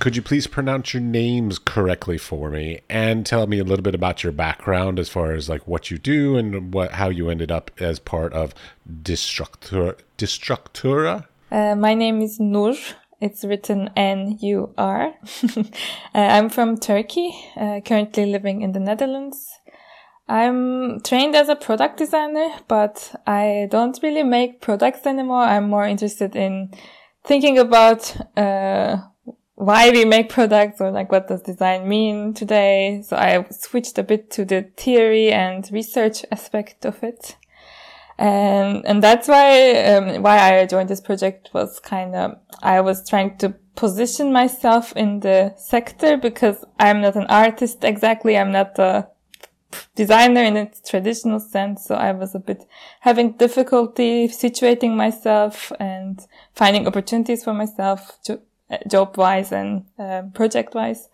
could you please pronounce your names correctly for me and tell me a little bit about your background as far as like what you do and what how you ended up as part of Destructura? Destructura? Uh, my name is Nur. It's written N-U-R. uh, I'm from Turkey, uh, currently living in the Netherlands. I'm trained as a product designer, but I don't really make products anymore. I'm more interested in thinking about uh, why we make products or like what does design mean today. So I switched a bit to the theory and research aspect of it. And, and that's why, um, why I joined this project was kind of, I was trying to position myself in the sector because I'm not an artist exactly. I'm not a designer in its traditional sense. So I was a bit having difficulty situating myself and finding opportunities for myself to, job wise and uh, project wise.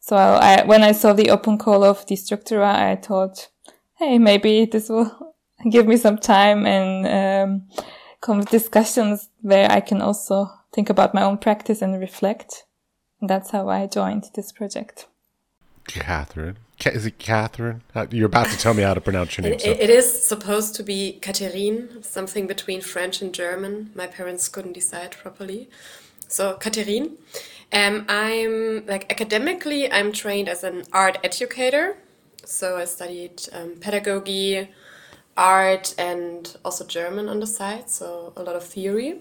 So I, when I saw the open call of Destructura, I thought, hey, maybe this will give me some time and um, come with discussions where I can also think about my own practice and reflect. And that's how I joined this project. Catherin. Is it Catherin? Uh, you're about to tell me how to pronounce your name. So. it is supposed to be Catherin, something between French and German. My parents couldn't decide properly. So, Catherin. Um, I'm like academically, I'm trained as an art educator. So, I studied um, pedagogy, art and also German on the side, so a lot of theory.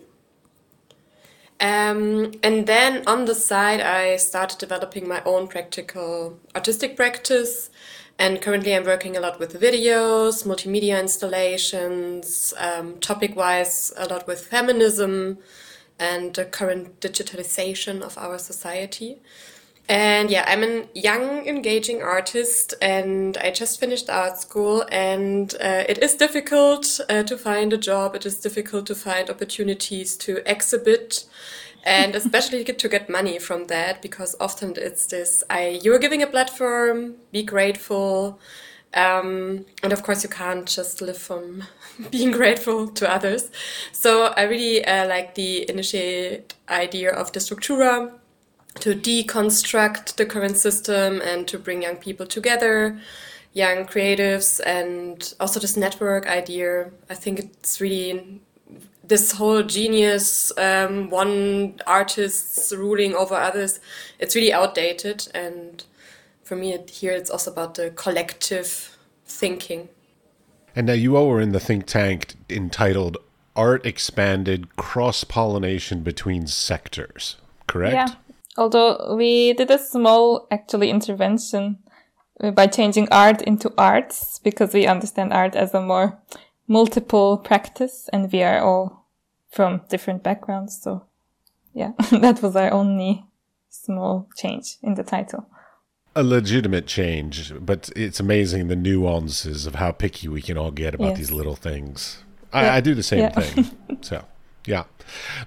Um, and then on the side, I started developing my own practical artistic practice. And currently, I'm working a lot with videos, multimedia installations, um, topic wise, a lot with feminism and the current digitalization of our society. And yeah, I'm a young, engaging artist, and I just finished art school. And uh, it is difficult uh, to find a job. It is difficult to find opportunities to exhibit, and especially to get money from that because often it's this: I you're giving a platform, be grateful, um, and of course you can't just live from being grateful to others. So I really uh, like the initiate idea of Destructura to deconstruct the current system and to bring young people together, young creatives, and also this network idea. I think it's really this whole genius, um, one artists ruling over others. It's really outdated, and for me, here it's also about the collective thinking. And now you all were in the think tank entitled "Art Expanded: Cross Pollination Between Sectors." Correct. Yeah. Although we did a small actually intervention by changing art into arts because we understand art as a more multiple practice and we are all from different backgrounds. So yeah, that was our only small change in the title. A legitimate change, but it's amazing the nuances of how picky we can all get about yes. these little things. I, yeah. I do the same yeah. thing. So yeah.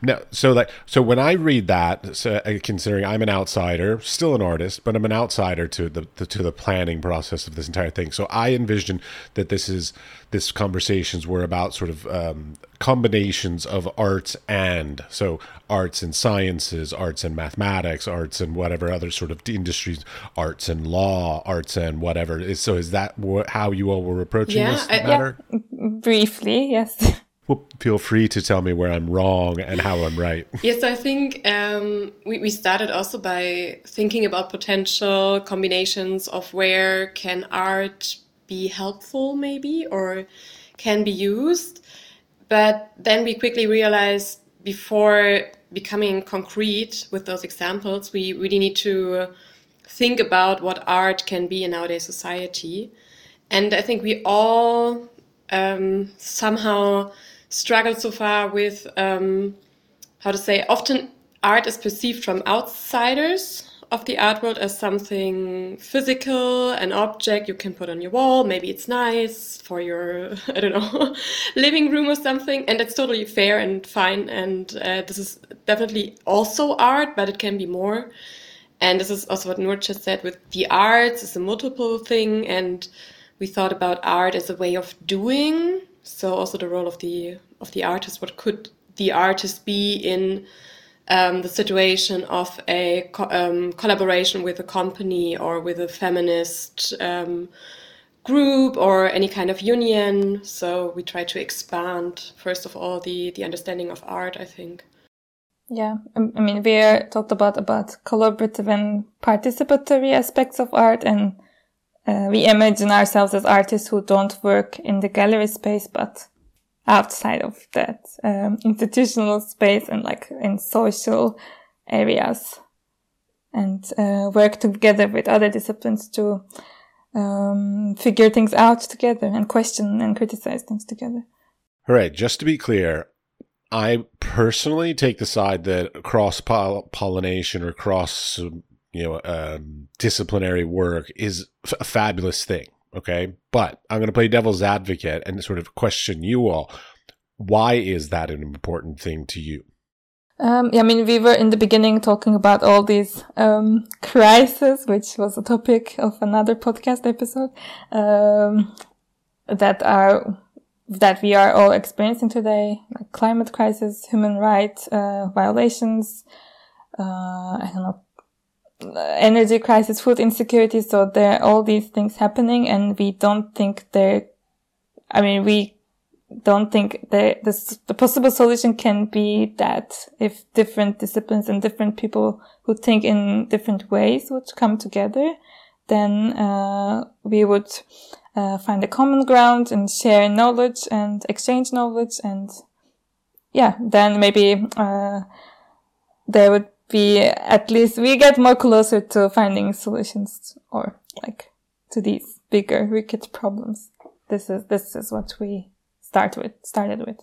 No, so like so when I read that, so uh, considering I'm an outsider, still an artist, but I'm an outsider to the, the, to the planning process of this entire thing. So I envision that this is this conversations were about sort of um, combinations of arts and so arts and sciences, arts and mathematics, arts and whatever other sort of industries, arts and law, arts and whatever. So is that how you all were approaching yeah, this matter? Yeah, briefly, yes. Well, feel free to tell me where I'm wrong and how I'm right. yes, I think um, we, we started also by thinking about potential combinations of where can art be helpful, maybe, or can be used. But then we quickly realized before becoming concrete with those examples, we really need to think about what art can be in nowadays society. And I think we all um, somehow struggled so far with um, how to say often art is perceived from outsiders of the art world as something physical, an object you can put on your wall. Maybe it's nice for your, I don't know, living room or something. And that's totally fair and fine. And uh, this is definitely also art, but it can be more. And this is also what Nur just said with the arts is a multiple thing. And we thought about art as a way of doing so also the role of the of the artist. What could the artist be in um, the situation of a co um, collaboration with a company or with a feminist um, group or any kind of union. So we try to expand, first of all, the, the understanding of art, I think. Yeah, I mean, we talked about about collaborative and participatory aspects of art, and uh, we imagine ourselves as artists who don't work in the gallery space, but outside of that um, institutional space and like in social areas, and uh, work together with other disciplines to um, figure things out together and question and criticize things together. All right, just to be clear, I personally take the side that cross pollination or cross you know um, disciplinary work is a fabulous thing. Okay, but I'm going to play devil's advocate and sort of question you all. Why is that an important thing to you? Um, yeah, I mean, we were in the beginning talking about all these um, crises, which was a topic of another podcast episode, um, that are that we are all experiencing today, like climate crisis, human rights uh, violations, uh, I don't know, energy crisis, food insecurity. So there are all these things happening, and we don't think they're. I mean, we don't think the, the, the possible solution can be that if different disciplines and different people who think in different ways would come together, then uh, we would uh, find a common ground and share knowledge and exchange knowledge and yeah, then maybe uh, there would be at least we get more closer to finding solutions or like to these bigger wicked problems. This is this is what we start with started with.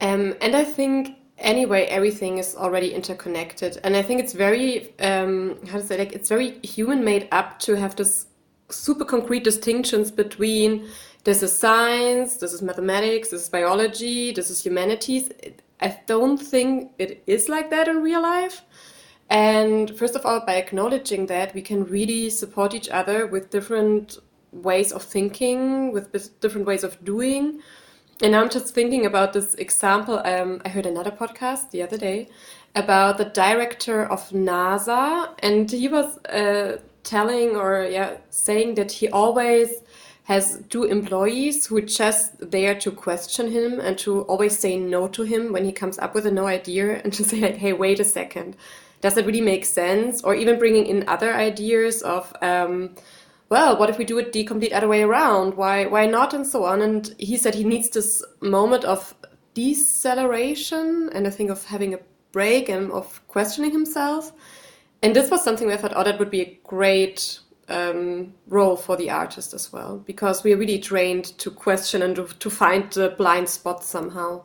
Um, and I think anyway everything is already interconnected, and I think it's very um, how to say like it's very human made up to have this super concrete distinctions between this is science, this is mathematics, this is biology, this is humanities. I don't think it is like that in real life. And first of all, by acknowledging that, we can really support each other with different ways of thinking, with different ways of doing. And I'm just thinking about this example. Um, I heard another podcast the other day about the director of NASA, and he was uh, telling or yeah saying that he always has two employees who just there to question him and to always say no to him when he comes up with a no idea and to say like hey wait a second does that really make sense? Or even bringing in other ideas of um, well what if we do it the complete other way around? Why why not? And so on. And he said he needs this moment of deceleration and i think of having a break and of questioning himself. And this was something where I thought, oh, that would be a great um, role for the artist as well, because we're really trained to question and to, to find the blind spots somehow.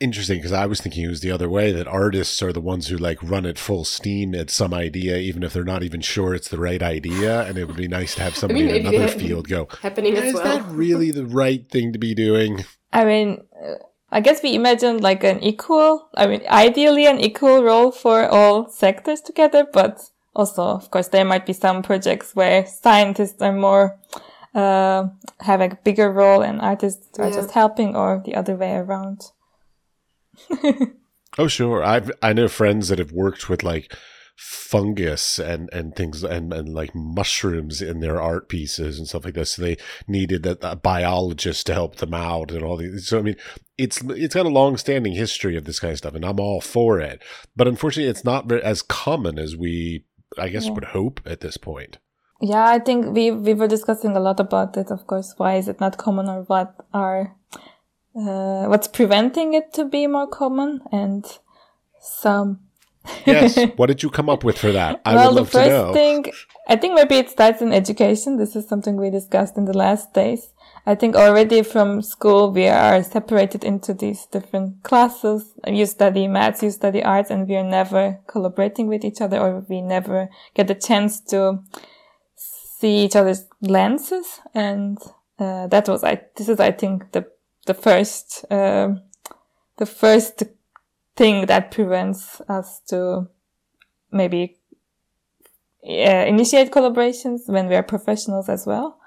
Interesting, because I was thinking it was the other way that artists are the ones who like run at full steam at some idea, even if they're not even sure it's the right idea. And it would be nice to have somebody I mean, in another field go, happening as is well. that really the right thing to be doing? I mean, I guess we imagined like an equal, I mean, ideally an equal role for all sectors together, but also, of course, there might be some projects where scientists are more, uh, have a bigger role and artists are yeah. just helping or the other way around. oh, sure. I've, I know friends that have worked with like, fungus and and things and and like mushrooms in their art pieces and stuff like this. So they needed a, a biologist to help them out and all these. So I mean, it's it's got a long standing history of this kind of stuff, and I'm all for it. But unfortunately, it's not as common as we, I guess, yeah. would hope at this point. Yeah, I think we we were discussing a lot about it. Of course, why is it not common, or what are uh, what's preventing it to be more common, and some yes. What did you come up with for that? I well, would love the first to know. thing, I think maybe it starts in education. This is something we discussed in the last days. I think already from school we are separated into these different classes. You study maths, you study arts, and we are never collaborating with each other, or we never get the chance to see each other's lenses. And uh, that was, I. This is, I think, the the first, uh, the first thing that prevents us to maybe uh, initiate collaborations when we are professionals as well.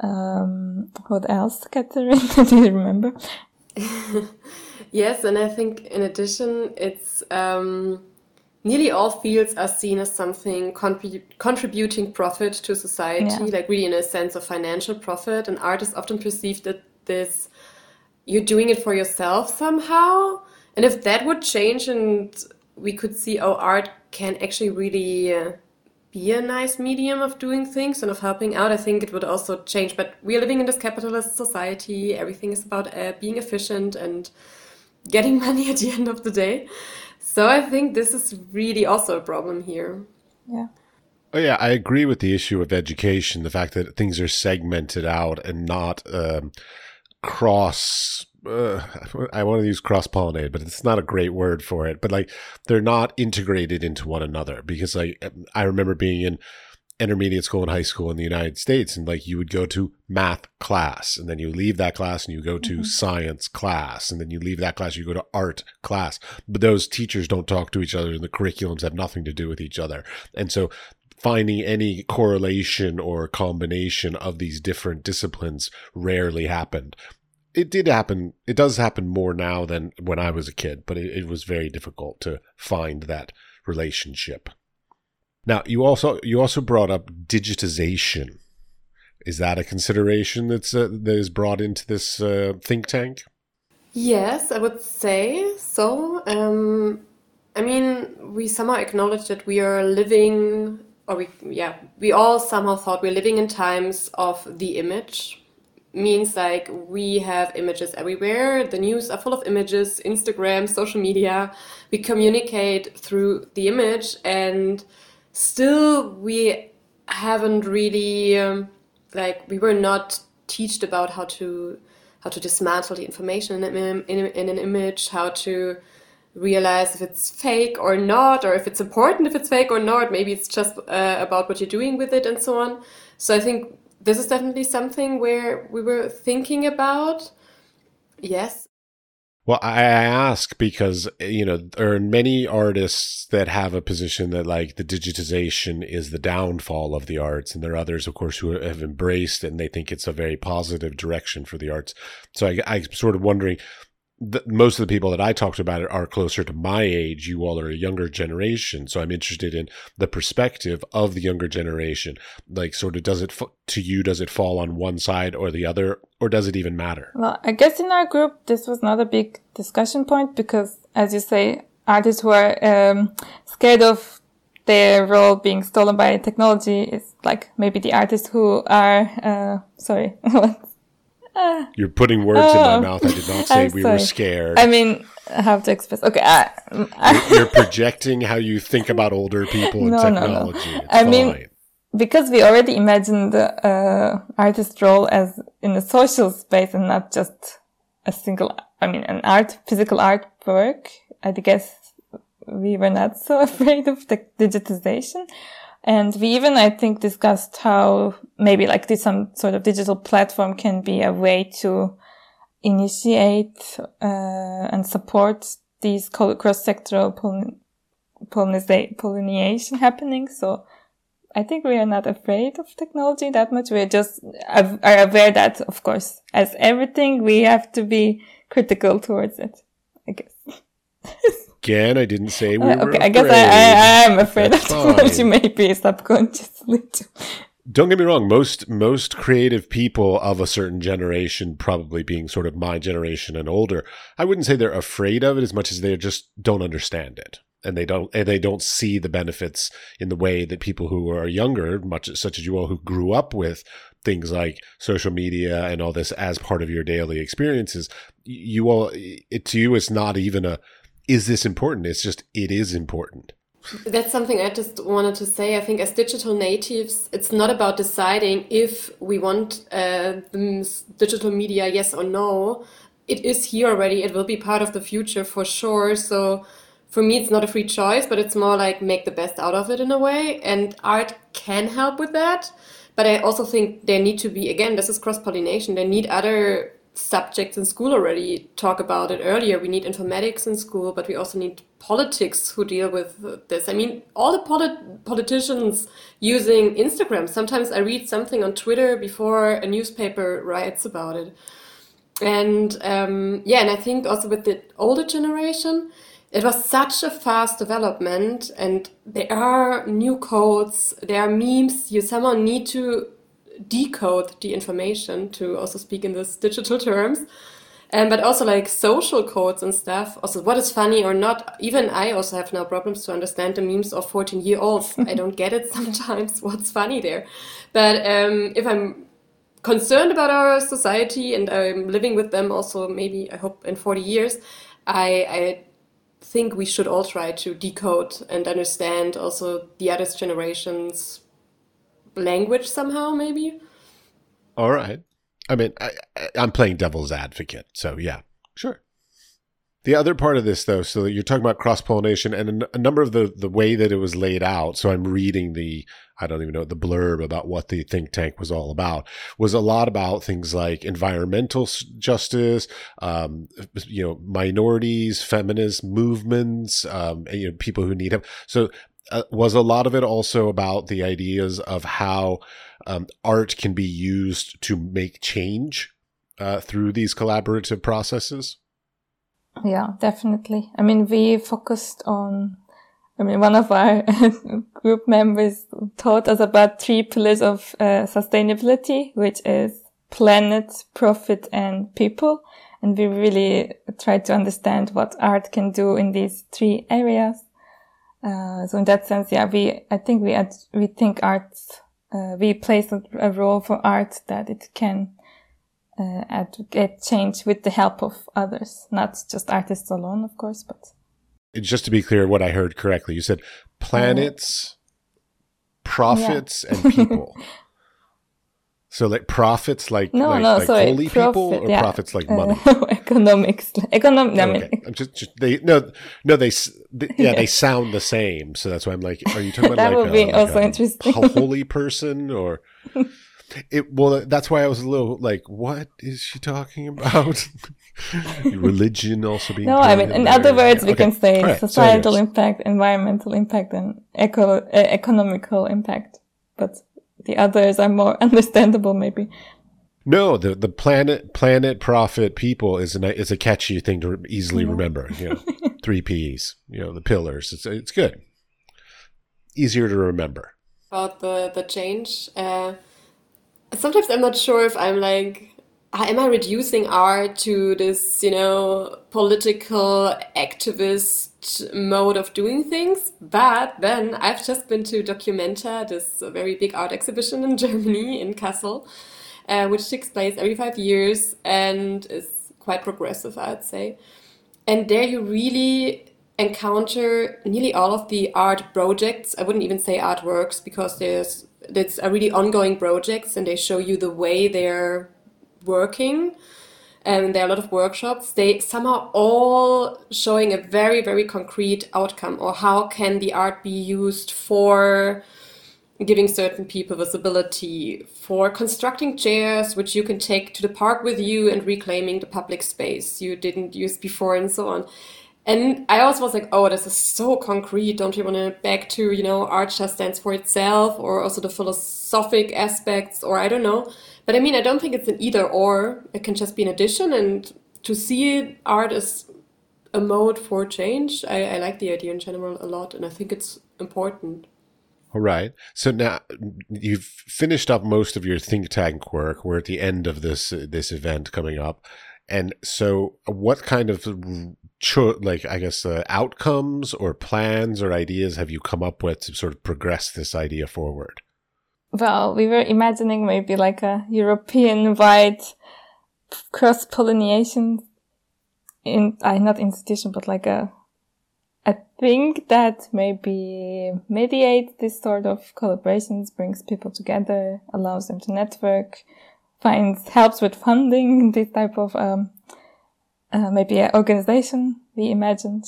Um, what else, Catherin? Do you remember? Yes, and I think in addition, it's um, nearly all fields are seen as something contrib contributing profit to society, yeah. like really in a sense of financial profit. And art is often perceived that this you're doing it for yourself somehow. And if that would change and we could see, oh, art can actually really uh, be a nice medium of doing things and of helping out, I think it would also change. But we are living in this capitalist society. Everything is about uh, being efficient and getting money at the end of the day. So I think this is really also a problem here. Yeah. Oh yeah, I agree with the issue of education. The fact that things are segmented out and not um, cross. Uh, I want to use cross pollinate, but it's not a great word for it. But like they're not integrated into one another because like I remember being in intermediate school and high school in the United States. And like you would go to math class and then you leave that class and you go to mm-hmm. science class and then you leave that class, you go to art class. But those teachers don't talk to each other and the curriculums have nothing to do with each other. And so finding any correlation or combination of these different disciplines rarely happened. It did happen. It does happen more now than when I was a kid, but it, it was very difficult to find that relationship. Now, you also you also brought up digitization. Is that a consideration that's uh, that is brought into this uh, think tank? Yes, I would say so. Um, I mean, we somehow acknowledge that we are living, or we yeah, we all somehow thought we're living in times of the image. Means like we have images everywhere. The news are full of images. Instagram, social media. We communicate through the image and still we haven't really um, like we were not taught about how to how to dismantle the information in, in, in, an image how to realize if it's fake or not or if it's important if it's fake or not maybe it's just uh, about what you're doing with it and so on so i think this is definitely something where we were thinking about yes well, I ask because, you know, there are many artists that have a position that like the digitization is the downfall of the arts. And there are others, of course, who have embraced and they think it's a very positive direction for the arts. So I, I'm sort of wondering, the, most of the people that I talked about it are closer to my age. You all are a younger generation, so I'm interested in the perspective of the younger generation. Like, sort of, does it to you? Does it fall on one side or the other, or does it even matter? Well, I guess in our group, this was not a big discussion point because, as you say, artists who are um, scared of their role being stolen by technology is like maybe the artists who are uh, sorry You're putting words in my oh. mouth. I did not say we were scared. I mean, I have to express. Okay, I, you're, you're, projecting how you think about older people and no, technology. No, no. I fine. mean, because we already imagined the uh, artist role as in a social space and not just a single. I mean, an art, physical artwork. I guess we were not so afraid of the digitization. And we even, I think, discussed how maybe like this some sort of digital platform can be a way to initiate uh, and support these cross-sectoral pollination happening. So I think we are not afraid of technology that much. We're just are aware that, of course, as everything, we have to be critical towards it, I guess. Again, I didn't say we uh, were. Okay, I guess I, I, I am afraid That's of technology, maybe subconsciously. Don't get me wrong. Most most creative people of a certain generation, probably being sort of my generation and older, I wouldn't say they're afraid of it as much as they just don't understand it and they don't and they don't see the benefits in the way that people who are younger, much such as you all, who grew up with things like social media and all this as part of your daily experiences. You all, it to you, it's not even a is this important? It's just, it is important. That's something I just wanted to say. I think as digital natives, it's not about deciding if we want uh, digital media, yes or no. It is here already. It will be part of the future for sure. So for me, it's not a free choice, but it's more like make the best out of it in a way. And art can help with that. But I also think there need to be, again, this is cross pollination. There need other subjects in school already talk about it earlier. We need informatics in school, but we also need politics who deal with this. I mean, all the polit- politicians using Instagram. Sometimes I read something on Twitter before a newspaper writes about it. And um, yeah, and I think also with the older generation, it was such a fast development, and there are new codes, there are memes. You somehow need to decode the information to also speak in this digital terms. Um, but also like social codes and stuff. Also, what is funny or not. Even I also have now problems to understand the memes of 14 year olds. I don't get it sometimes. What's funny there? But um, if I'm concerned about our society and I'm living with them also, maybe I hope in 40 years, I, I think we should all try to decode and understand also the other generations' language somehow, maybe. All right. I mean, I, am playing devil's advocate, so yeah, sure. The other part of this, though, so you're talking about cross pollination and a number of the the way that it was laid out. So I'm reading the I don't even know the blurb about what the think tank was all about. Was a lot about things like environmental justice, um, you know, minorities, feminist movements, um, and, you know, people who need help. So uh, was a lot of it also about the ideas of how um, art can be used to make change uh, through these collaborative processes? Yeah, definitely. I mean, we focused on, I mean, one of our group members taught us about three pillars of uh, sustainability, which is planet, profit, and people. And we really tried to understand what art can do in these three areas. Uh, so in that sense, yeah, we, I think we, ad- we think art, uh, we place a, a role for art that it can uh, advocate change with the help of others, not just artists alone, of course, but. Just to be clear, what I heard correctly, you said planets, profits, yeah. and people. So like profits, like no, like, no, like sorry, holy profit, people, or yeah. profits like money? Uh, economics, economic. I mean, okay. Just, just, they no no they, they yeah, they sound the same, so that's why I'm like, are you talking about that like would be a, also like interesting. holy person or? It well, that's why I was a little like, what is she talking about? Religion also being no. I mean, in there. other words, yeah. we okay. can say right. societal so impact, environmental impact, and eco uh, economical impact. But the others are more understandable, maybe. No, the the planet planet profit people is a is a catchy thing to easily yeah. remember. You know, three P's. You know, the pillars. It's it's good. Easier to remember. About the the change. Uh, sometimes I'm not sure if I'm like, am I reducing art to this, you know, political activist mode of doing things? But then I've just been to Documenta, this very big art exhibition in Germany, in Kassel, uh, which takes place every five years and is quite progressive, I'd say. And there you really encounter nearly all of the art projects. I wouldn't even say artworks because there's it's a really ongoing projects and they show you the way they're working and there are a lot of workshops they somehow all showing a very very concrete outcome or how can the art be used for giving certain people visibility for constructing chairs which you can take to the park with you and reclaiming the public space you didn't use before and so on and I also was like, oh, this is so concrete. Don't you want to back to, you know, art just stands for itself or also the philosophic aspects or I don't know. But I mean, I don't think it's an either or. It can just be an addition. And to see art as a mode for change, I, I like the idea in general a lot. And I think it's important. All right. So now you've finished up most of your think tank work. We're at the end of this this event coming up. And so, what kind of like I guess uh, outcomes or plans or ideas have you come up with to sort of progress this idea forward? Well, we were imagining maybe like a European-wide cross pollination in uh, not institution, but like a a thing that maybe mediates this sort of collaborations, brings people together, allows them to network, finds helps with funding this type of um, uh, maybe an organization we imagined.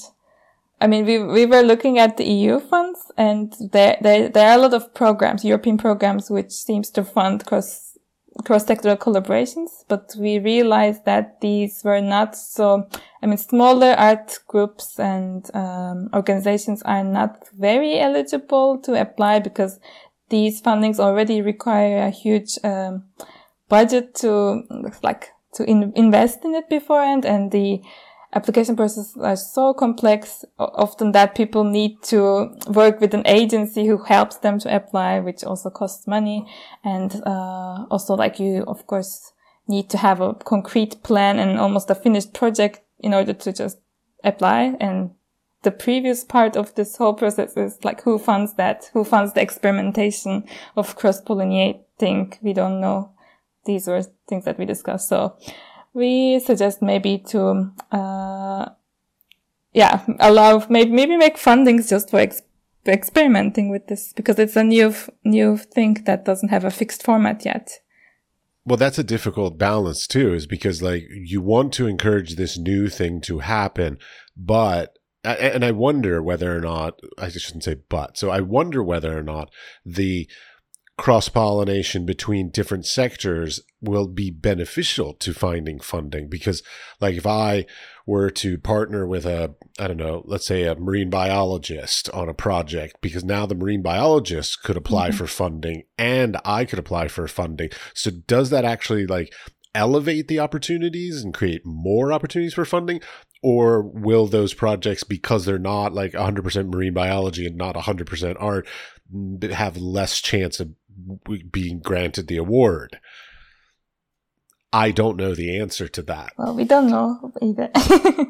I mean, we we were looking at the EU funds, and there there there are a lot of programs, European programs, which seems to fund cross cross sectoral collaborations. But we realized that these were not so. I mean, smaller art groups and um, organizations are not very eligible to apply because these fundings already require a huge um, budget to like to in, invest in it beforehand and the application processes are so complex often that people need to work with an agency who helps them to apply, which also costs money. And, uh, also like you, of course, need to have a concrete plan and almost a finished project in order to just apply. And the previous part of this whole process is like who funds that? Who funds the experimentation of cross pollinating? We don't know. These were things that we discussed. So we suggest maybe to, uh, yeah, allow, maybe, maybe make fundings just for ex- experimenting with this because it's a new, new thing that doesn't have a fixed format yet. Well, that's a difficult balance too, is because like you want to encourage this new thing to happen, but and I wonder whether or not I shouldn't say but. So I wonder whether or not the cross pollination between different sectors will be beneficial to finding funding because like if i were to partner with a i don't know let's say a marine biologist on a project because now the marine biologist could apply mm-hmm. for funding and i could apply for funding so does that actually like elevate the opportunities and create more opportunities for funding or will those projects because they're not like 100% marine biology and not 100% art have less chance of being granted the award? I don't know the answer to that. Well, we don't know either.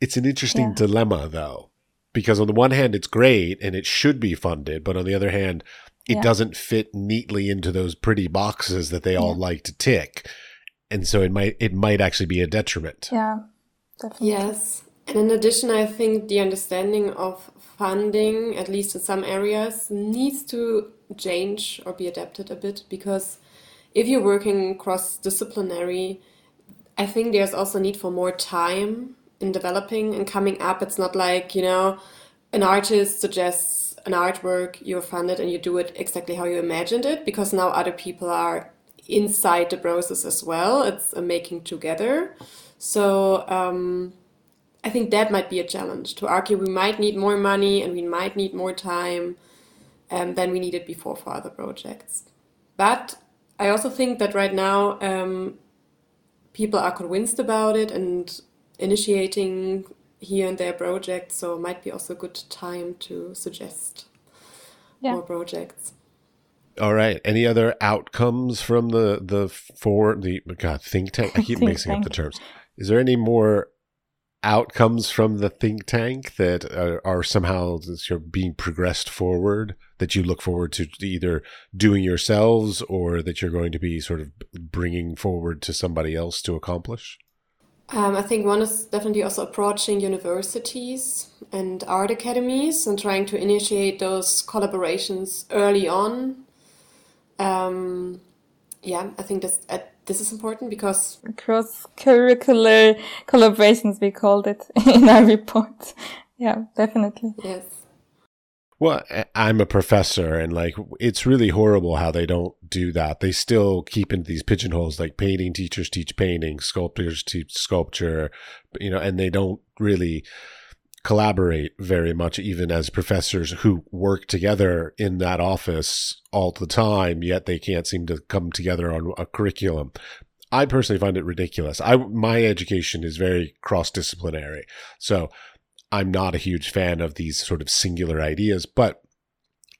it's an interesting yeah. dilemma, though, because on the one hand, it's great and it should be funded, but on the other hand, it yeah. doesn't fit neatly into those pretty boxes that they all yeah. like to tick, and so it might it might actually be a detriment. Yeah, definitely. Yes, and in addition, I think the understanding of funding, at least in some areas, needs to change or be adapted a bit because if you're working cross disciplinary, I think there's also need for more time in developing and coming up. It's not like, you know, an artist suggests an artwork, you're funded and you do it exactly how you imagined it because now other people are inside the process as well. It's a making together. So um, I think that might be a challenge to argue we might need more money and we might need more time um, than we needed before for other projects. But I also think that right now um, people are convinced about it and initiating here and there projects, so it might be also a good time to suggest yeah. more projects. All right. Any other outcomes from the the for the God think tank? I keep mixing tank. up the terms. Is there any more outcomes from the think tank that are, are somehow being progressed forward that you look forward to either doing yourselves or that you're going to be sort of bringing forward to somebody else to accomplish? Um, I think one is definitely also approaching universities and art academies and trying to initiate those collaborations early on. Um, yeah, I think that's at this is important because cross curricular collaborations we called it in our report. Yeah definitely. Yes. Well i'm a professor and like it's really horrible how they don't do that. They still keep into these pigeonholes like painting teachers teach painting sculptors teach sculpture you know and they don't really collaborate very much, even as professors who work together in that office all the time, yet they can't seem to come together on a curriculum. I personally find it ridiculous. I my education is very cross disciplinary, so I'm not a huge fan of these sort of singular ideas. But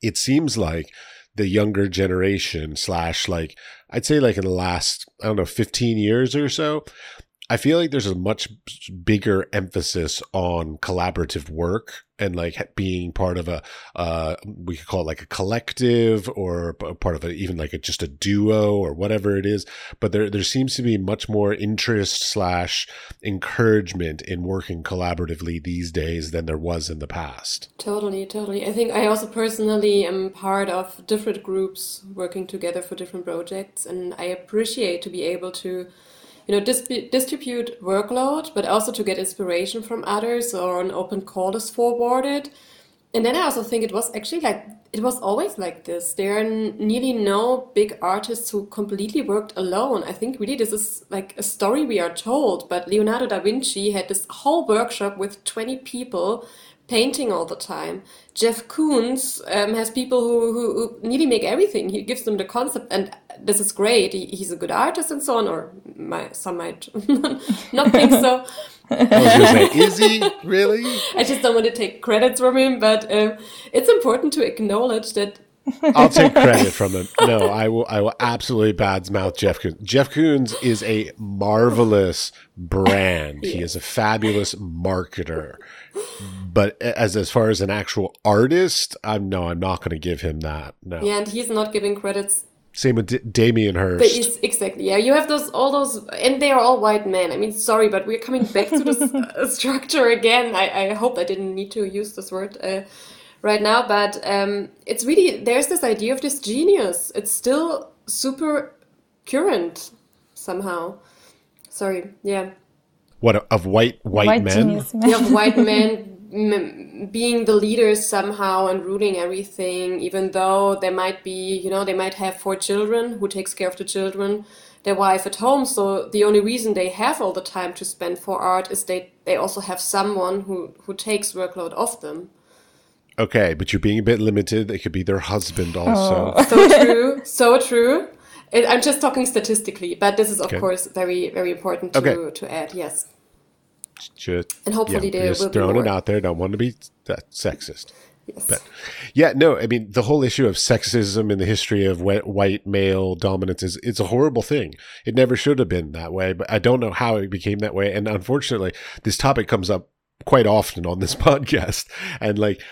it seems like the younger generation slash like I'd say like in the last I don't know 15 years or so, I feel like there's a much bigger emphasis on collaborative work and like being part of a, uh, we could call it like a collective or part of a, even like a, just a duo or whatever it is. But there, there seems to be much more interest slash encouragement in working collaboratively these days than there was in the past. Totally, totally. I think I also personally am part of different groups working together for different projects and I appreciate to be able to you know, dis- distribute workload, but also to get inspiration from others or an open call is forwarded. And then I also think it was actually like, it was always like this. There are nearly no big artists who completely worked alone. I think really this is like a story we are told, but Leonardo da Vinci had this whole workshop with 20 people painting all the time. Jeff Koons um, has people who, who, who, nearly make everything. He gives them the concept, and this is great. He, he's a good artist and so on, or my, some might not think so. I was going to say, is he really? I just don't want to take credits from him, but um, it's important to acknowledge that I'll take credit from him. No, I will. I will absolutely badmouth Jeff Koons. Jeff Koons is a marvelous brand. He is a fabulous marketer. But as as far as an actual artist, I'm no, I'm not going to give him that. No. Yeah, and he's not giving credits. Same with D- Damien Hirst. exactly. Yeah, you have those all those, and they are all white men. I mean, sorry, but we're coming back to this uh, structure again. I, I hope I didn't need to use this word. Uh, right now, but um, it's really there's this idea of this genius. It's still super current somehow. Sorry, yeah. What of white white, white men? Genius, yeah, of white men being the leaders somehow and ruling everything, even though they might be, you know, they might have four children. Who takes care of the children? Their wife at home. So the only reason they have all the time to spend for art is they they also have someone who who takes workload off them. Okay, but you're being a bit limited. It could be their husband also. Oh. so true. So true. It, I'm just talking statistically, but this is of okay. course very very important to okay. to add. Yes. Just, and hopefully yeah, just throwing it out there. Don't want to be that sexist. Yes. But yeah, no, I mean the whole issue of sexism in the history of white male dominance is it's a horrible thing. It never should have been that way, but I don't know how it became that way. And unfortunately, this topic comes up quite often on this podcast. And like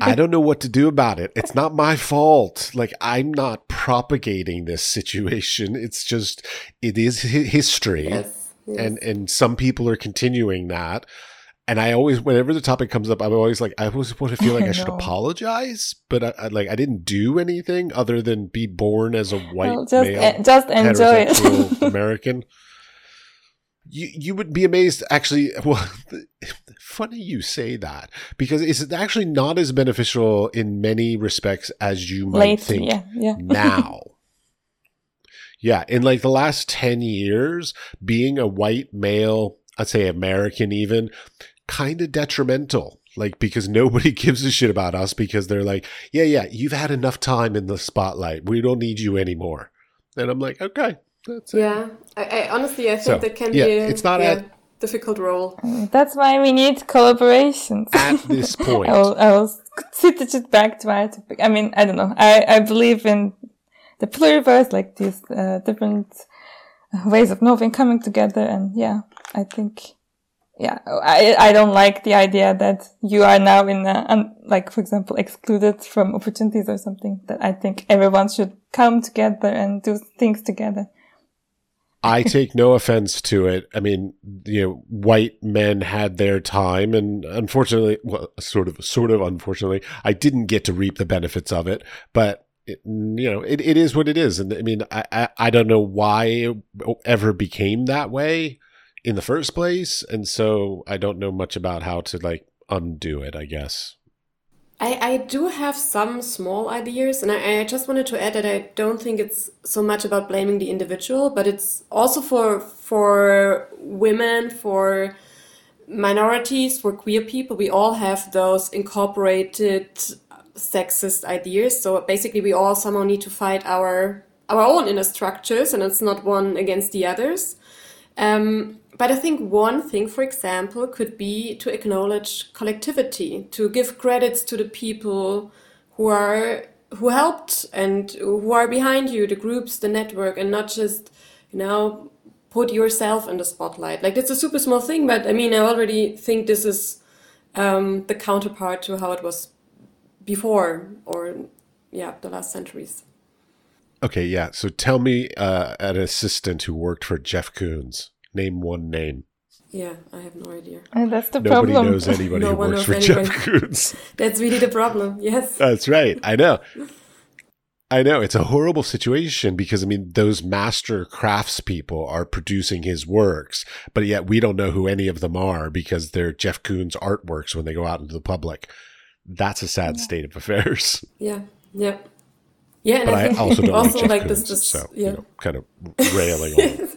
I don't know what to do about it. It's not my fault. Like I'm not propagating this situation. It's just it is history. Yes, yes. And and some people are continuing that. And I always, whenever the topic comes up, I'm always like, I always want to feel like I, I should apologize, but I, I, like I didn't do anything other than be born as a white well, just, male, just enjoy it. American you you would be amazed actually well funny you say that because it's actually not as beneficial in many respects as you might Late, think yeah, yeah. now. Yeah in like the last 10 years being a white male i'd say american even kind of detrimental. Like because nobody gives a shit about us because they're like yeah yeah you've had enough time in the spotlight. We don't need you anymore. And i'm like okay that's yeah, I, I, honestly I think so, that can yeah, be a, it's not yeah, a difficult role. That's why we need collaborations. At this point, I will, I will switch it back to my topic. I mean, I don't know. I, I believe in the pluriverse, like these uh, different ways of knowing coming together, and yeah, I think yeah, I I don't like the idea that you are now in a, um, like for example excluded from opportunities or something. That I think everyone should come together and do things together. I take no offense to it. I mean, you know, white men had their time, and unfortunately, well, sort of, sort of, unfortunately, I didn't get to reap the benefits of it. But it, you know, it, it is what it is, and I mean, I, I, I don't know why it ever became that way in the first place, and so I don't know much about how to like undo it. I guess. I, I do have some small ideas, and I, I just wanted to add that I don't think it's so much about blaming the individual, but it's also for for women, for minorities, for queer people. We all have those incorporated sexist ideas. So basically, we all somehow need to fight our our own inner structures, and it's not one against the others. Um, but I think one thing, for example, could be to acknowledge collectivity, to give credits to the people who are who helped and who are behind you, the groups, the network, and not just you know put yourself in the spotlight. Like that's a super small thing, but I mean, I already think this is um, the counterpart to how it was before, or yeah, the last centuries. Okay, yeah. So tell me uh, an assistant who worked for Jeff Koons. Name one name. Yeah, I have no idea. And that's the Nobody problem. knows anybody no who works for anybody. Jeff Koons. that's really the problem. Yes. That's right. I know. I know it's a horrible situation because I mean those master craftspeople are producing his works, but yet we don't know who any of them are because they're Jeff Koons artworks when they go out into the public. That's a sad yeah. state of affairs. Yeah. Yeah. Yeah, and but I, I also don't also like, like this, this, so yeah. you know, kind of railing on.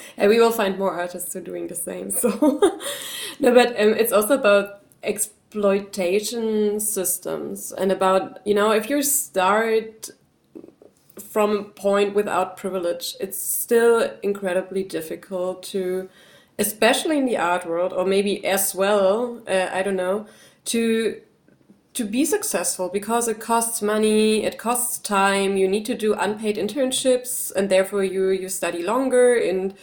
and we will find more artists who are doing the same. So, no, but um, it's also about exploitation systems and about, you know, if you start from a point without privilege, it's still incredibly difficult to, especially in the art world, or maybe as well, uh, I don't know, to to be successful because it costs money, it costs time. You need to do unpaid internships, and therefore you you study longer. And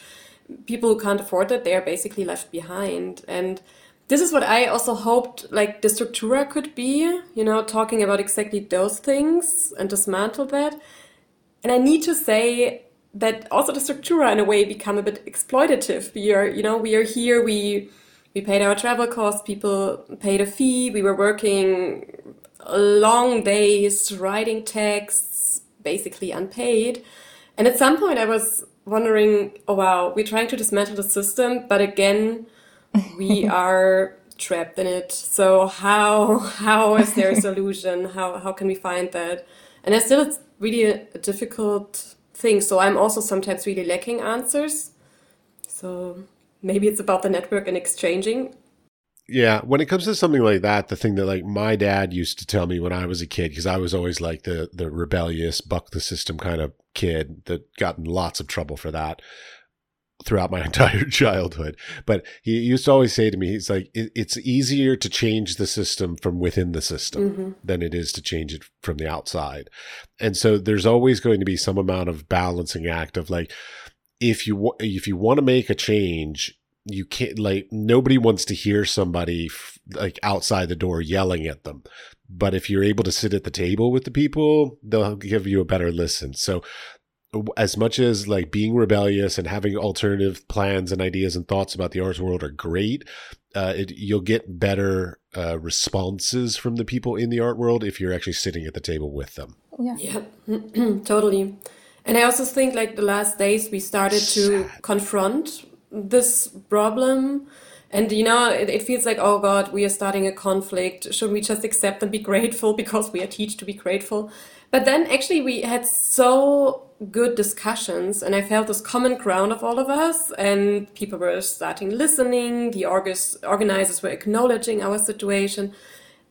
people who can't afford that, they are basically left behind. And this is what I also hoped like Destructura could be. You know, talking about exactly those things and dismantle that. And I need to say that also Destructura in a way become a bit exploitative. We are, you know, we are here, we we paid our travel costs, people paid a fee, we were working long days, writing texts, basically unpaid. And at some point I was wondering, oh wow, we're trying to dismantle the system, but again, we are trapped in it. So how how is there a solution? How how can we find that? And I still it's really a, a difficult thing. So I'm also sometimes really lacking answers. So maybe it's about the network and exchanging. Yeah, when it comes to something like that, the thing that like my dad used to tell me when I was a kid, because I was always like the the rebellious, buck the system kind of kid that got in lots of trouble for that throughout my entire childhood. But he used to always say to me, he's like, it, it's easier to change the system from within the system mm-hmm. than it is to change it from the outside. And so there's always going to be some amount of balancing act of like, if you if you want to make a change, you can't like nobody wants to hear somebody f- like outside the door yelling at them. But if you're able to sit at the table with the people, they'll give you a better listen. So as much as like being rebellious and having alternative plans and ideas and thoughts about the arts world are great, uh, it, you'll get better uh, responses from the people in the art world if you're actually sitting at the table with them. Yeah, yeah, totally. And I also think like the last days we started to confront this problem. And you know, it, it, feels like, oh God, we are starting a conflict. Should we just accept and be grateful because we are taught to be grateful? But then actually we had so good discussions and I felt this common ground of all of us and people were starting listening. The organizers were acknowledging our situation.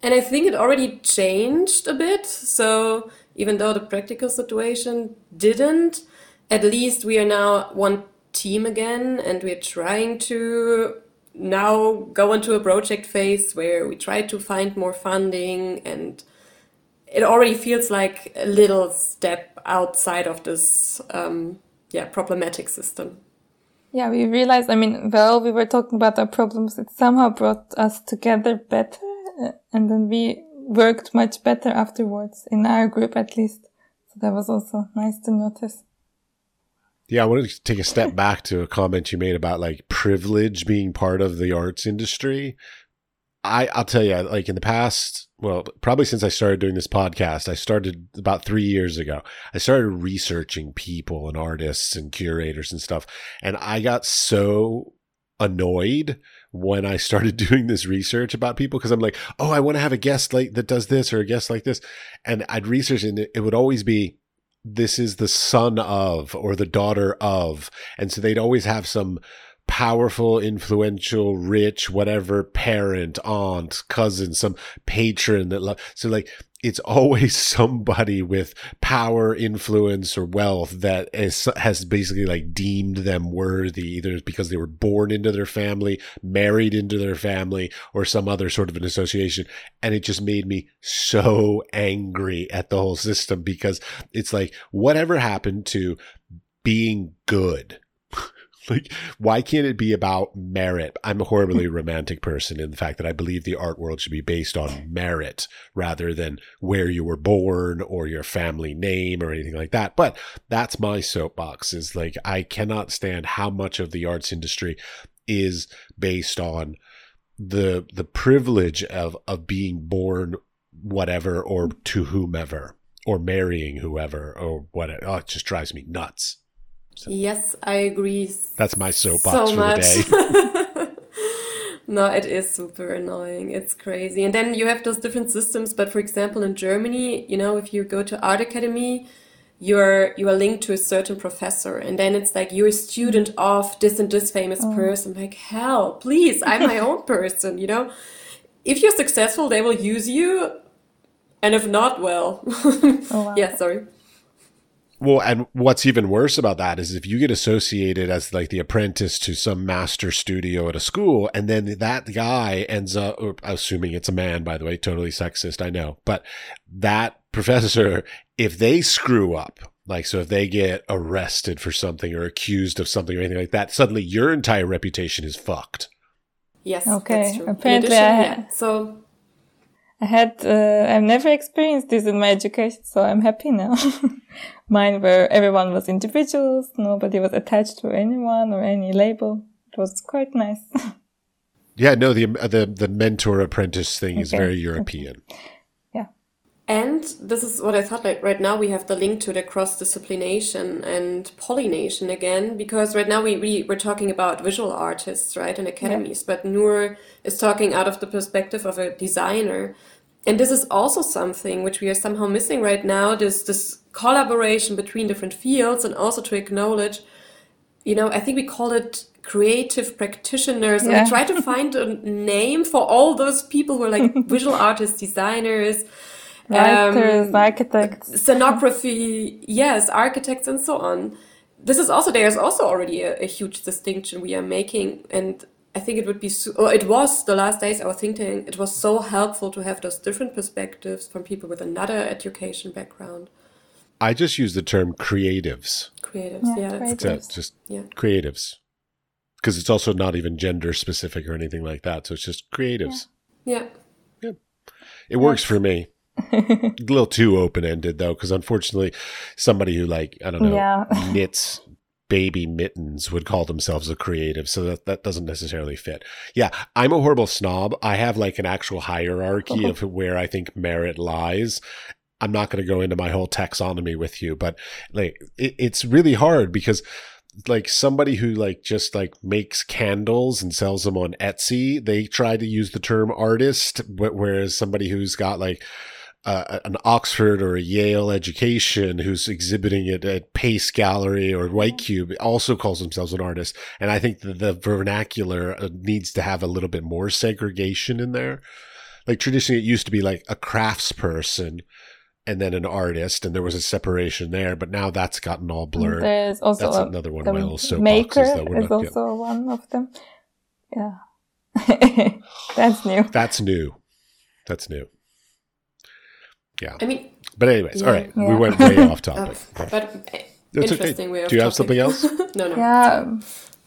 And I think it already changed a bit. So even though the practical situation didn't, at least we are now one team again and we're trying to now go into a project phase where we try to find more funding and it already feels like a little step outside of this um, yeah problematic system. Yeah we realized i mean well we were talking about our problems. It somehow brought us together better uh, and then we worked much better afterwards in our group at least. So that was also nice to notice. Yeah, I want to take a step back to a comment you made about like privilege being part of the arts industry. I I'll tell you, like in the past, well, probably since I started doing this podcast, I started about three years ago. I started researching people and artists and curators and stuff, and I got so annoyed when I started doing this research about people because I'm like, oh, I want to have a guest like that does this or a guest like this, and I'd research and it would always be this is the son of or the daughter of, and so they'd always have some powerful, influential, rich, whatever parent, aunt, cousin, some patron that love. So like it's always somebody with power, influence, or wealth that is, has basically like deemed them worthy, either because they were born into their family, married into their family, or some other sort of an association. And it just made me so angry at the whole system because it's like, whatever happened to being good? Like why can't it be about merit? I'm a horribly romantic person in the fact that i believe the art world should be based on merit rather than where you were born or your family name or anything like that. But that's my soapbox is like i cannot stand how much of the arts industry is based on the the privilege of of being born whatever or to whomever or marrying whoever or what oh, it just drives me nuts so yes, I agree. That's my soapbox so for much. the day. no, it is super annoying. It's crazy. And then you have those different systems. But for example, in Germany, you know, if you go to art academy, you're you are linked to a certain professor, and then it's like you're a student of this and this famous oh. person. Like hell, please, I'm my own person. You know if you're successful, they will use you, and if not, well, oh, wow. yeah, sorry. Well, and what's even worse about that is if you get associated as like the apprentice to some master studio at a school, and then that guy ends up, assuming it's a man, by the way, totally sexist, I know, but that professor, if they screw up, like, so if they get arrested for something or accused of something or anything like that, suddenly your entire reputation is fucked. Yes. Okay. Apparently, addition, I yeah. so I had uh, I've never experienced this in my education, so I'm happy now. Mine, where everyone was individuals, nobody was attached to anyone or any label. It was quite nice. yeah, no, the uh, the the mentor apprentice thing okay. is very European. Okay. And this is what I thought like right now we have the link to the cross disciplination and pollination again, because right now we, we, we're talking about visual artists, right, and academies, yeah. but Nur is talking out of the perspective of a designer. And this is also something which we are somehow missing right now, this this collaboration between different fields and also to acknowledge, you know, I think we call it creative practitioners yeah. and try to find a name for all those people who are like visual artists, designers, Writers, um, architects. Scenography, yes, architects and so on. This is also, there's also already a, a huge distinction we are making. And I think it would be, so, or it was the last days I was thinking, it was so helpful to have those different perspectives from people with another education background. I just use the term creatives. Creatives, yeah. yeah creatives. just yeah. creatives. Because it's also not even gender specific or anything like that. So it's just creatives. Yeah. Yeah. It works for me a little too open ended though, because unfortunately, somebody who like I don't know yeah. knits baby mittens would call themselves a creative, so that that doesn't necessarily fit. Yeah, I'm a horrible snob. I have like an actual hierarchy oh. of where I think merit lies. I'm not going to go into my whole taxonomy with you, but like it, it's really hard because like somebody who like just like makes candles and sells them on Etsy, they try to use the term artist, but whereas somebody who's got like uh, an Oxford or a Yale education who's exhibiting it at Pace Gallery or White Cube also calls themselves an artist. And I think that the vernacular uh, needs to have a little bit more segregation in there. Like traditionally, it used to be like a craftsperson and then an artist, and there was a separation there. But now that's gotten all blurred. There's also that's a, another one of my little soapboxes. Maker is also one of them. Yeah, that's new. That's new. That's new. Yeah. I mean, but anyways, yeah, all right, yeah. we went way off topic. But it's interesting okay. way Do you have something else? no, no. Yeah.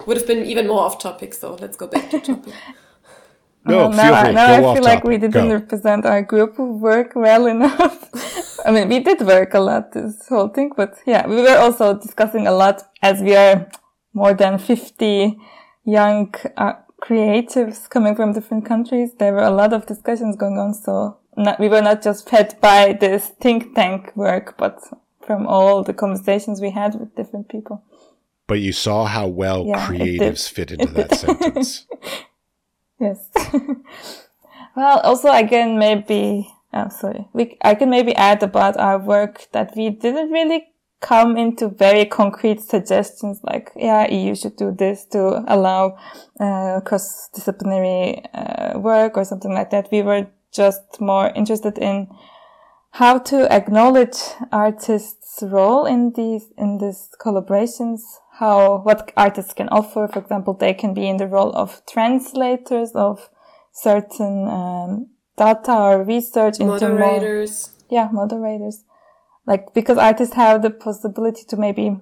Would have been even more off topic, so let's go back to topic. No, uh, now, now I feel like we didn't go. represent our group work well enough. I mean, we did work a lot this whole thing, but yeah, we were also discussing a lot as we are more than 50 young uh, creatives coming from different countries. There were a lot of discussions going on, so not, we were not just fed by this think tank work, but from all the conversations we had with different people. But you saw how well yeah, creatives fit into that sentence. Yes. well, also I can maybe, oh, sorry, we, I can maybe add about our work that we didn't really come into very concrete suggestions like, yeah, EU should do this to allow uh, cross-disciplinary uh, work or something like that. We were just more interested in how to acknowledge artists' role in these in these collaborations. How what artists can offer, for example, they can be in the role of translators of certain um, data or research into moderators. More, yeah, moderators. Like because artists have the possibility to maybe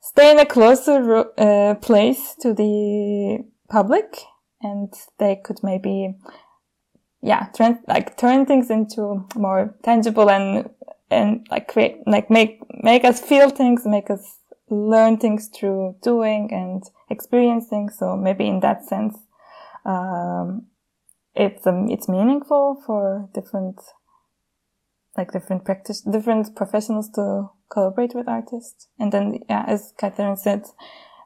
stay in a closer uh, place to the public, and they could maybe yeah, turn, like turn things into more tangible and, and like create, like make, make us feel things, make us learn things through doing and experiencing. So maybe in that sense, um, it's, um, it's meaningful for different, like different practice, different professionals to collaborate with artists. And then, yeah, as Catherin said,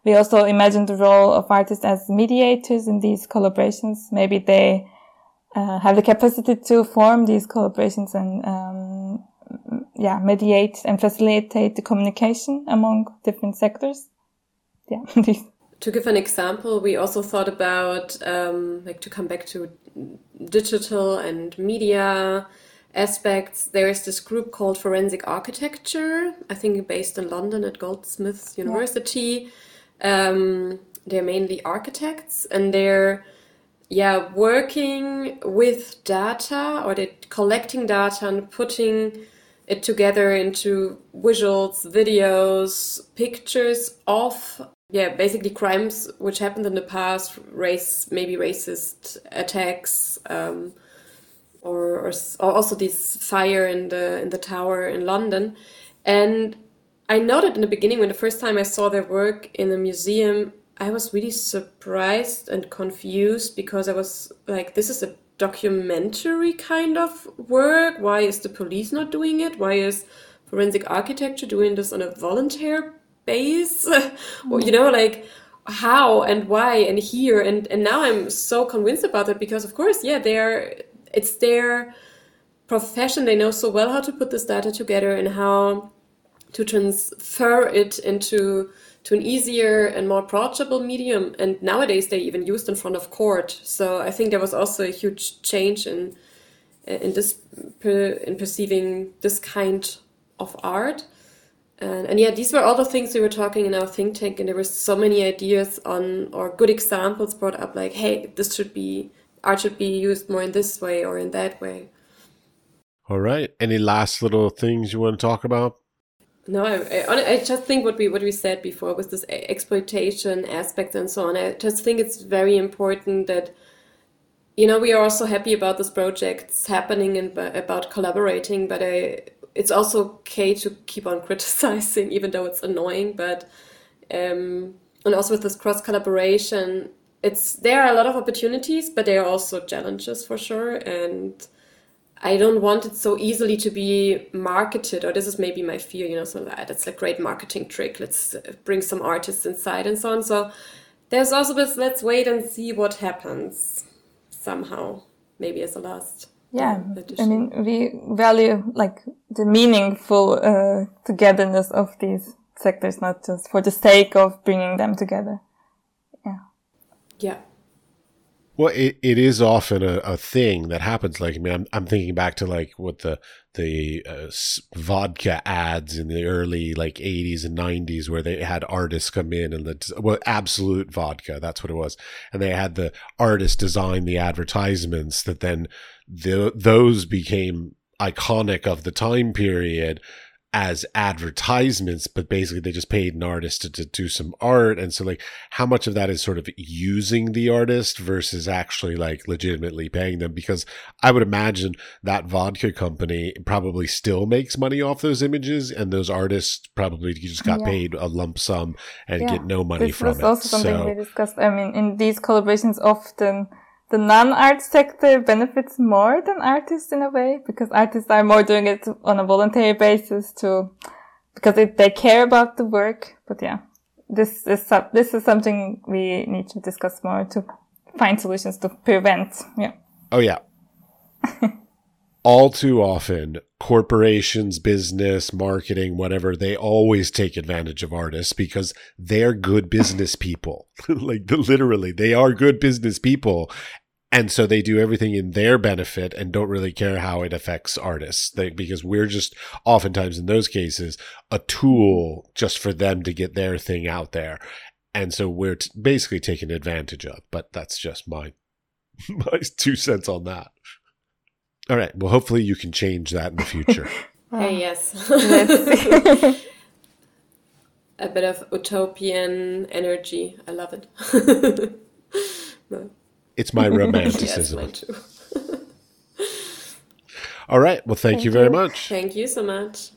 we also imagine the role of artists as mediators in these collaborations. Maybe they, uh, have the capacity to form these collaborations and um, yeah mediate and facilitate the communication among different sectors yeah to give an example, we also thought about um, like to come back to digital and media aspects. There is this group called Forensic Architecture, I think based in London at Goldsmiths University. Yeah. Um, they're mainly architects and they're yeah working with data or they're collecting data and putting it together into visuals, videos, pictures of yeah basically crimes which happened in the past, race maybe racist attacks. Um, or, or, also this fire in the in the tower in London, and I noted in the beginning when the first time I saw their work in the museum, I was really surprised and confused because I was like, this is a documentary kind of work. Why is the police not doing it? Why is forensic architecture doing this on a volunteer base? or, you know, like how and why and here and and now I'm so convinced about it because of course, yeah, they're it's their profession. They know so well how to put this data together and how to transfer it into to an easier and more approachable medium. And nowadays they even used in front of court. So I think there was also a huge change in in this in perceiving this kind of art. And, and yeah, these were all the things we were talking in our think tank, and there were so many ideas on or good examples brought up, like, hey, this should be art should be used more in this way or in that way. All right. Any last little things you want to talk about? No, I, I, just think what we what we said before was this exploitation aspect and so on. I just think it's very important that you know we are also happy about this projects happening and about collaborating, but I, it's also okay to keep on criticizing, even though it's annoying. But um, and also with this cross collaboration, it's there are a lot of opportunities, but there are also challenges for sure and I don't want it so easily to be marketed, or this is maybe my fear, you know, so that's a great marketing trick. Let's uh, bring some artists inside and so on. So there's also this, let's wait and see what happens somehow, maybe as a last. Yeah, I mean, we value like the meaningful uh, togetherness of these sectors, not just for the sake of bringing them together. Yeah. Yeah. Well, it, it is often a, a thing that happens. Like, I mean, I'm, I'm thinking back to like what the the uh, vodka ads in the early like 80s and 90s, where they had artists come in and the well, Absolut vodka, that's what it was, and they had the artist design the advertisements that then the, those became iconic of the time period as advertisements, but basically they just paid an artist to, to do some art. And so like how much of that is sort of using the artist versus actually like legitimately paying them? Because I would imagine that vodka company probably still makes money off those images and those artists probably just got yeah. paid a lump sum and yeah. get no money this from was also something so, we discussed. I mean, in these collaborations often the non-art sector benefits more than artists in a way because artists are more doing it on a voluntary basis to because it, they care about the work. But yeah, this is this is something we need to discuss more to find solutions to prevent. Yeah. Oh yeah. All too often, corporations, business, marketing, whatever, they always take advantage of artists because they're good business people. like literally, they are good business people and so they do everything in their benefit and don't really care how it affects artists. They, because we're just oftentimes in those cases a tool just for them to get their thing out there. And so we're t- basically taken advantage of but that's just my my two cents on that. All right. Well hopefully you can change that in the future. Ah. Hey yes. A bit of utopian energy. I love it. No. It's my romanticism. yes, All right. Well, thank, thank you very you. much. Thank you so much.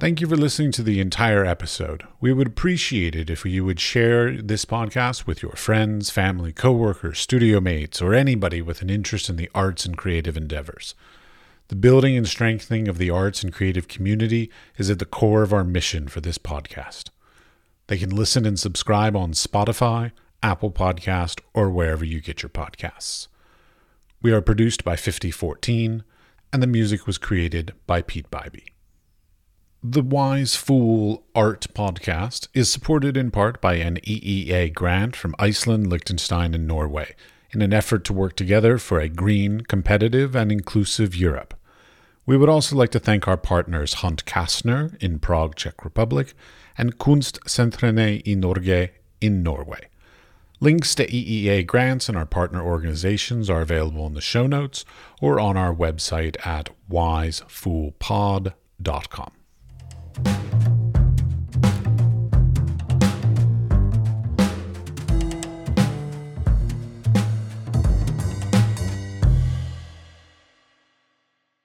Thank you for listening to the entire episode. We would appreciate it if you would share this podcast with your friends, family, coworkers, studio mates, or anybody with an interest in the arts and creative endeavors. The building and strengthening of the arts and creative community is at the core of our mission for this podcast. They can listen and subscribe on Spotify, Apple Podcast, or wherever you get your podcasts. We are produced by 5014, and the music was created by Peat Biby. The Wise Fool Art Podcast is supported in part by an EEA grant from Iceland, Liechtenstein, and Norway in an effort to work together for a green, competitive, and inclusive Europe. We would also like to thank our partners Hunt Kastner in Prague, Czech Republic, and Kunstsentrene i Norge in Norway. Links to EEA grants and our partner organizations are available in the show notes or on our website at wisefoolpod.com.